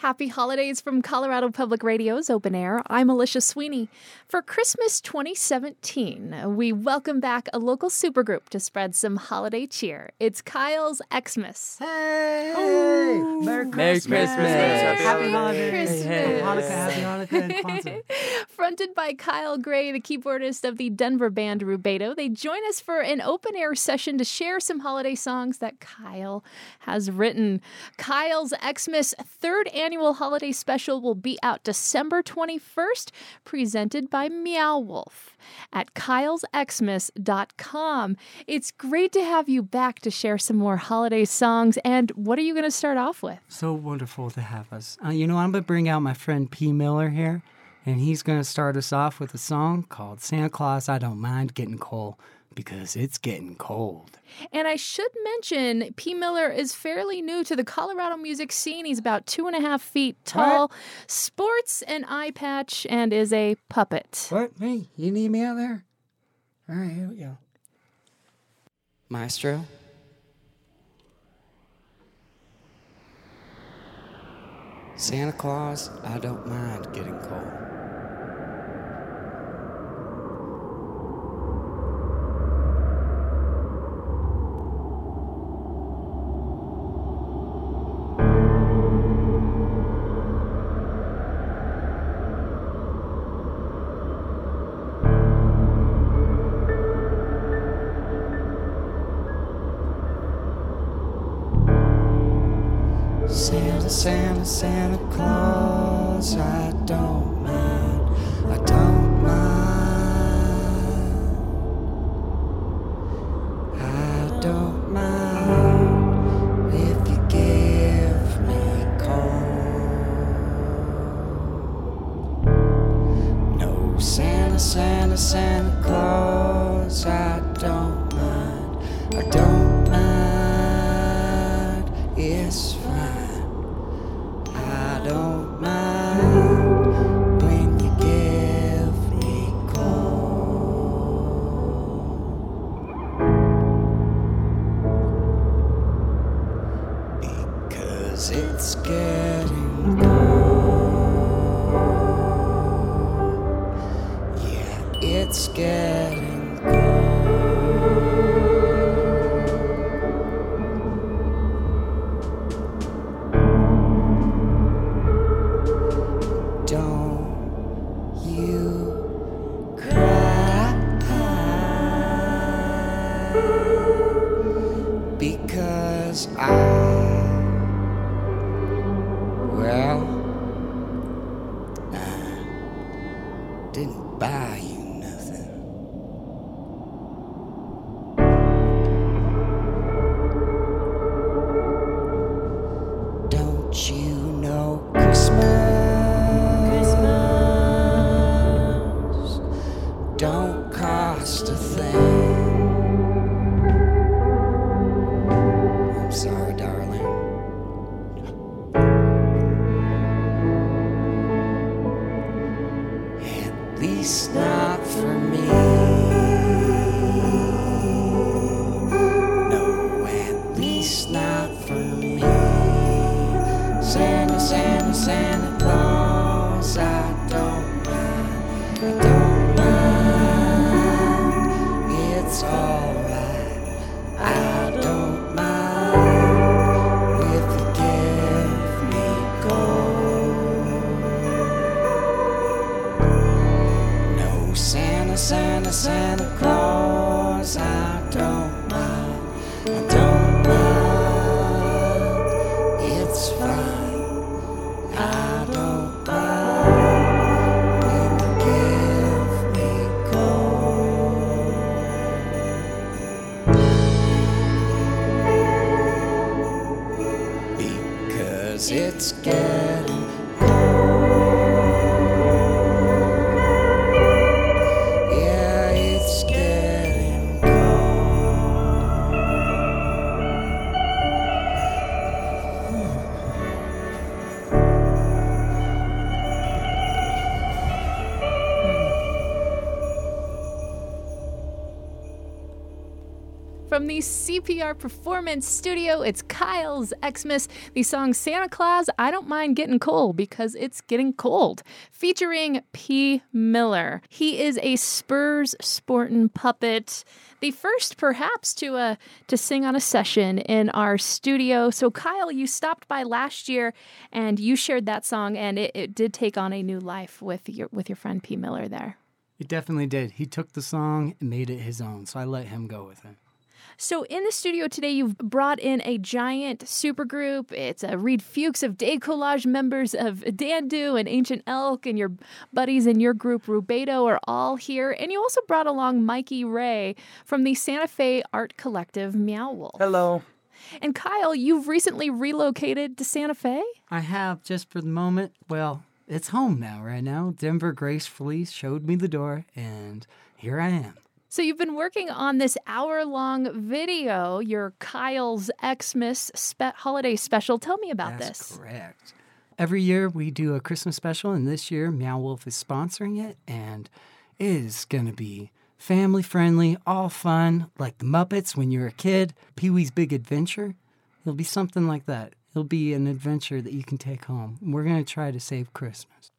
Happy holidays from Colorado Public Radio's Open Air. I'm Alicia Sweeney. For Christmas 2017, we welcome back a local supergroup to spread some holiday cheer. It's Kyle's Xmas. Hey! Oh. Merry Merry Christmas! Christmas. Happy, Happy holidays! Christmas. Happy Hanukkah! Happy Hanukkah! and Kwanzaa. Fronted by Kyle Gray, the keyboardist of the Denver band Rubedo, they join us for an open air session to share some holiday songs that Kyle has written. Kyle's Xmas third annual holiday special will be out December 21st, presented by Meow Wolf at kylesxmas.com. It's great to have you back to share some more holiday songs. And what are you going to start off with? So wonderful to have us. Uh, you know, I'm going to bring out my friend P. Miller here, and he's going to start us off with a song called Santa Claus I Don't Mind Getting Cold because it's getting cold. And I should mention, P. Miller is fairly new to the Colorado music scene. He's about two and a half feet tall, sports an eye patch, and is a puppet. What? Me? You need me out there? All right, here we go. Maestro? Santa Claus, I don't mind getting cold. Santa, Claus, I don't mind, I don't mind. I don't mind if you give me cold. No, Santa, Santa, Santa Claus, it's getting cold. Yeah, it's getting cold. Don't you cry because I from the CPR Performance Studio. It's Kyle's Xmas, the song Santa Claus, I Don't Mind Getting Cold because it's getting cold, featuring P. Miller. He is a Spurs sporting puppet the first perhaps to uh to sing on a session in our studio. So Kyle, you stopped by last year and you shared that song and it, it did take on a new life with your with your friend P. Miller there. It definitely did. He took the song and made it his own, so I let him go with it. So in the studio today, you've brought in a giant supergroup. It's a Reed Fuchs of Day Collage members of Dandu and Ancient Elk, and your buddies in your group, Rubedo, are all here. And you also brought along Mikey Ray from the Santa Fe Art Collective, Meow Wolf. Hello. And Kyle, you've recently relocated to Santa Fe? I have just for the moment. Well, it's home now, right now. Denver gracefully showed me the door, and here I am. So you've been working on this hour-long video, your Kyle's Xmas spe- holiday special. Tell me about That's this. correct. Every year we do a Christmas special, and this year Meow Wolf is sponsoring it, and it is going to be family friendly, all fun, like the Muppets when you're a kid, Pee Wee's Big Adventure. It'll be something like that. It'll be an adventure that you can take home. We're going to try to save Christmas.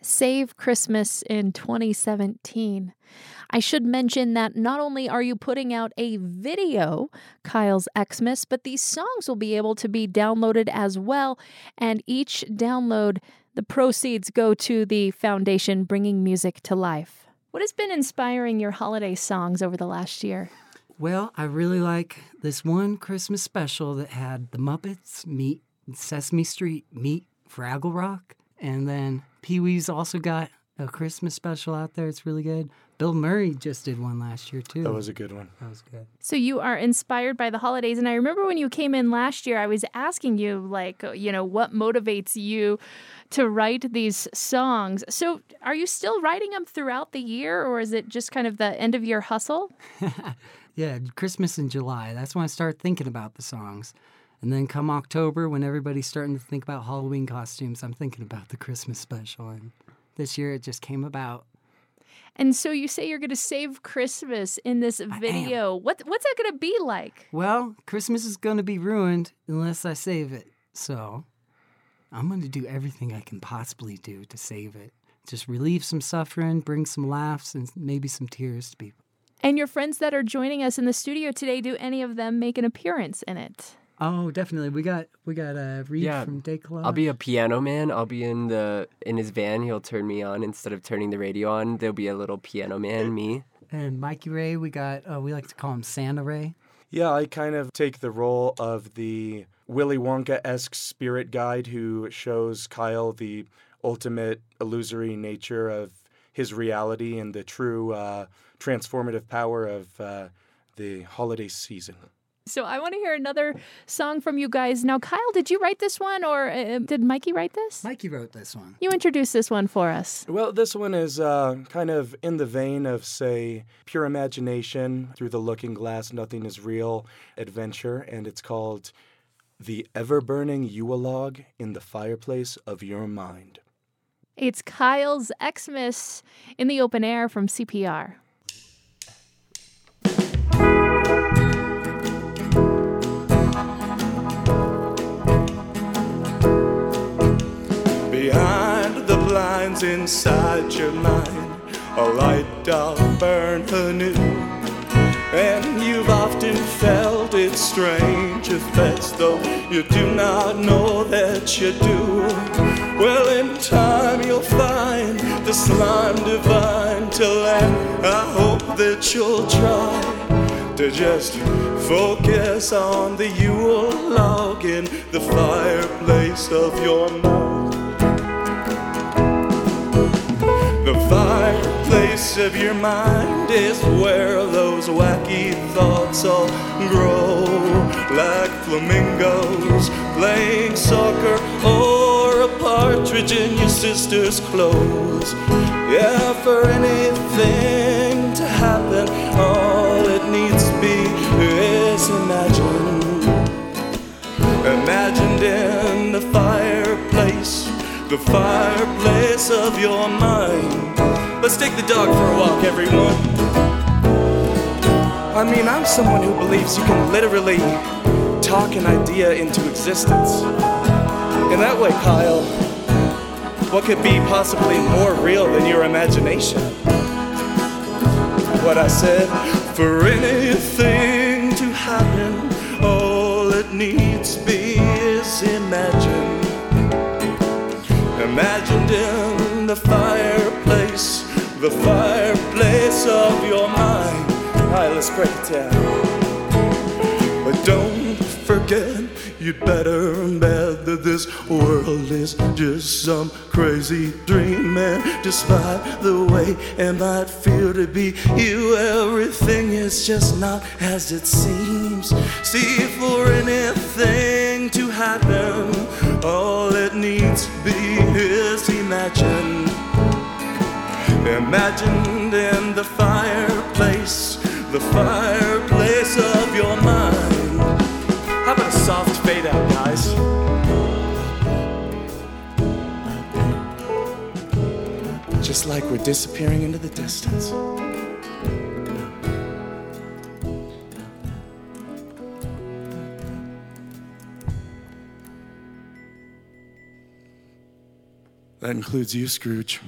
Save Christmas in 2017. I should mention that not only are you putting out a video, Kyle's Xmas, but these songs will be able to be downloaded as well. And each download, the proceeds go to the foundation bringing music to life. What has been inspiring your holiday songs over the last year? Well, I really like this one Christmas special that had the Muppets meet Sesame Street meet Fraggle Rock. And then Pee Wee's also got a Christmas special out there. It's really good. Bill Murray just did one last year, too. That was a good one. That was good. So you are inspired by the holidays. And I remember when you came in last year, I was asking you, like, uh, you know, what motivates you to write these songs. So are you still writing them throughout the year, or is it just kind of the end of year hustle? Yeah, Christmas in July. That's when I start thinking about the songs. And then come October, when everybody's starting to think about Halloween costumes, I'm thinking about the Christmas special. And this year it just came about. And so you say you're going to save Christmas in this video. What what's that going to be like? Well, Christmas is going to be ruined unless I save it. So I'm going to do everything I can possibly do to save it. Just relieve some suffering, bring some laughs, and maybe some tears to people. And your friends that are joining us in the studio today, do any of them make an appearance in it? Oh, definitely. We got we got a uh, Reed Yeah, from Day Collage. I'll be a piano man. I'll be in the in his van. He'll turn me on instead of turning the radio on. There'll be a little piano man, me. and Mikey Ray. We got uh, we like to call him Santa Ray. Yeah, I kind of take the role of the Willy Wonka esque spirit guide who shows Kyle the ultimate illusory nature of his reality and the true uh, transformative power of uh, the holiday season. So I want to hear another song from you guys. Now, Kyle, did you write this one or uh, did Mikey write this? Mikey wrote this one. You introduced this one for us. Well, this one is uh, kind of in the vein of, say, pure imagination through the looking glass, nothing is real adventure, and it's called The Ever Burning Yule Log in the Fireplace of Your Mind. It's Kyle's Xmas in the open air from CPR. Blinds inside your mind, a light doll burn anew. And you've often felt its strange effects, though you do not know that you do. Well, in time you'll find the slime divine till then. I hope that you'll try to just focus on the Yule log in the fireplace of your mind. Fireplace of your mind is where those wacky thoughts all grow, like flamingos playing soccer or a partridge in your sister's clothes. Yeah, for anything to happen, all it needs to be is imagined. Imagined in the fireplace of your mind. Let's take the dog for a walk, everyone. I mean, I'm someone who believes you can literally talk an idea into existence. In that way, Kyle, what could be possibly more real than your imagination? What I said, for anything to happen, all it needs be is imagined. Imagined in the fireplace, the fireplace of your mind. Alright, let's break it down. But don't forget, you'd better bet that this world is just some crazy dream. And despite the way it might feel to be you, everything is just not as it seems. See, for anything to happen, all imagined. Imagined in the fireplace, the fireplace of your mind. How about a soft fade out, guys? Just like we're disappearing into the distance. That includes you, Scrooge.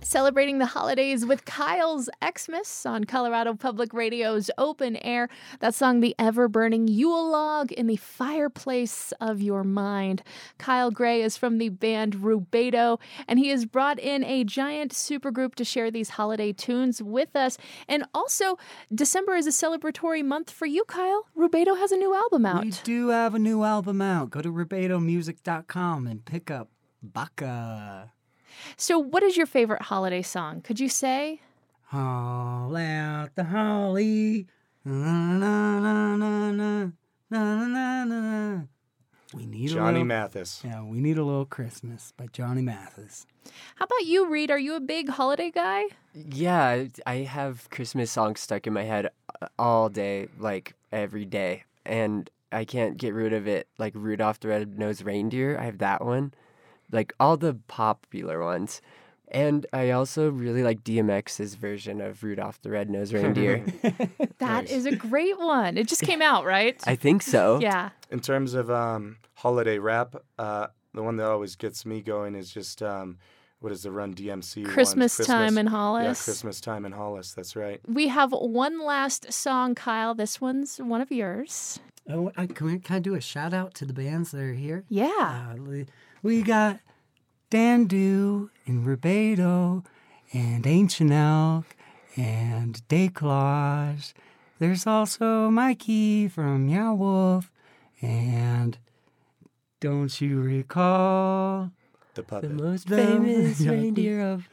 Celebrating the holidays with Kyle's Xmas on Colorado Public Radio's Open Air. That song, The Ever Burning Yule Log in the Fireplace of Your Mind. Kyle Gray is from the band Rubedo, and he has brought in a giant supergroup to share these holiday tunes with us. And also, December is a celebratory month for you, Kyle. Rubedo has a new album out. We do have a new album out. Go to rubedomusic.com and pick up Baka. So, what is your favorite holiday song? Could you say? Haul out the holly. Na, na, na, na, na, na, na, na, na. We need a Johnny little, Mathis. Yeah, we need a little Christmas by Johnny Mathis. How about you, Reed? Are you a big holiday guy? Yeah, I have Christmas songs stuck in my head all day, like every day, and I can't get rid of it. Like Rudolph the Red-Nosed Reindeer, I have that one, like all the popular ones. And I also really like DMX's version of Rudolph the Red-Nosed Reindeer. That is a great one. It just came out, right? I think so. yeah. In terms of um, holiday rap, uh, the one that always gets me going is just um, what is the Run DMC? one? Christmas Time in Hollis. Yeah, Hollis. Christmas time in Hollis. That's right. We have one last song, Kyle. This one's one of yours. Oh, I, can, we, can I do a shout out to the bands that are here? Yeah. Uh, we- we got Dandu and Rubedo and Ancient Elk and Day Collage. There's also Mikey from Meow Wolf and Don't You Recall The puppet. The most The- famous yeah. reindeer of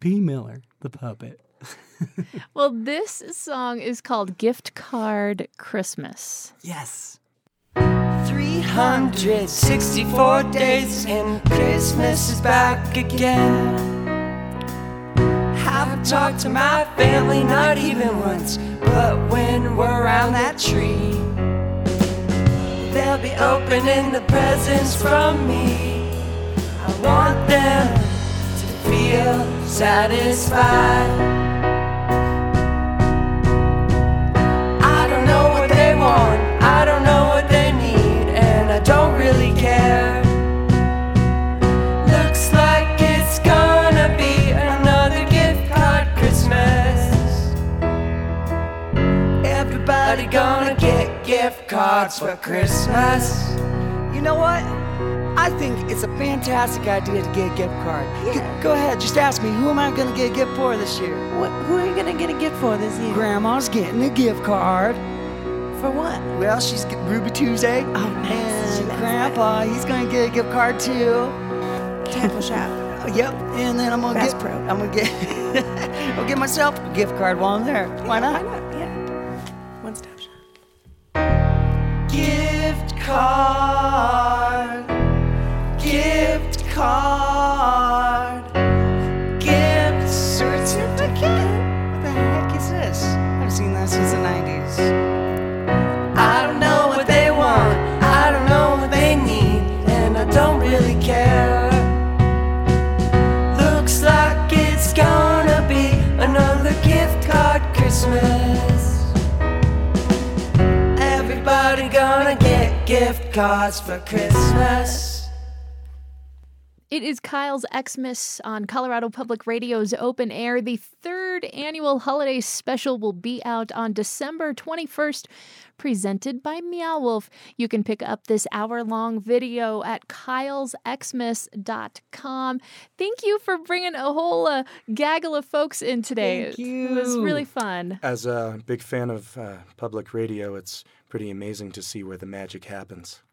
P. Miller, the puppet. Well, this song is called Gift Card Christmas. Yes. 364 days and Christmas is back again. Haven't talked to my family, not even once. But when we're around that tree, they'll be opening the presents from me. I want them to feel satisfied. Cards for Christmas. You know what? I think it's a fantastic idea to get a gift card. G- Go ahead, just ask me, who am I going to get a gift for this year? What, who are you gonna get a gift for this year? Grandma's getting a gift card. For what? Well, she's getting Ruby Tuesday. Oh, nice. And Grandpa, he's going to get a gift card too. Tackle shop. Yep. And then I'm going to Bass get Pro. I'm going to get I'll get myself a gift card while I'm there. Why not? Why not? Card. Gift card. Gift certificate. What the heck is this? I haven't seen that since the 90s. Cards for Christmas. It is Kyle's Xmas on Colorado Public Radio's Open Air. The third annual holiday special will be out on December 21st, presented by Meow Wolf. You can pick up this hour long video at kylesxmas.com. Thank you for bringing a whole uh, gaggle of folks in today. Thank you. It was really fun. As a big fan of uh, public radio, it's pretty amazing to see where the magic happens.